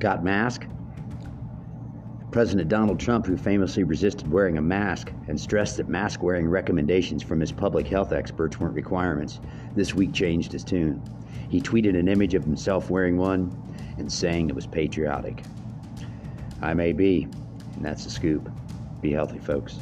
Got mask? President Donald Trump, who famously resisted wearing a mask and stressed that mask wearing recommendations from his public health experts weren't requirements, this week changed his tune. He tweeted an image of himself wearing one and saying it was patriotic. I may be, and that's the scoop. Be healthy, folks.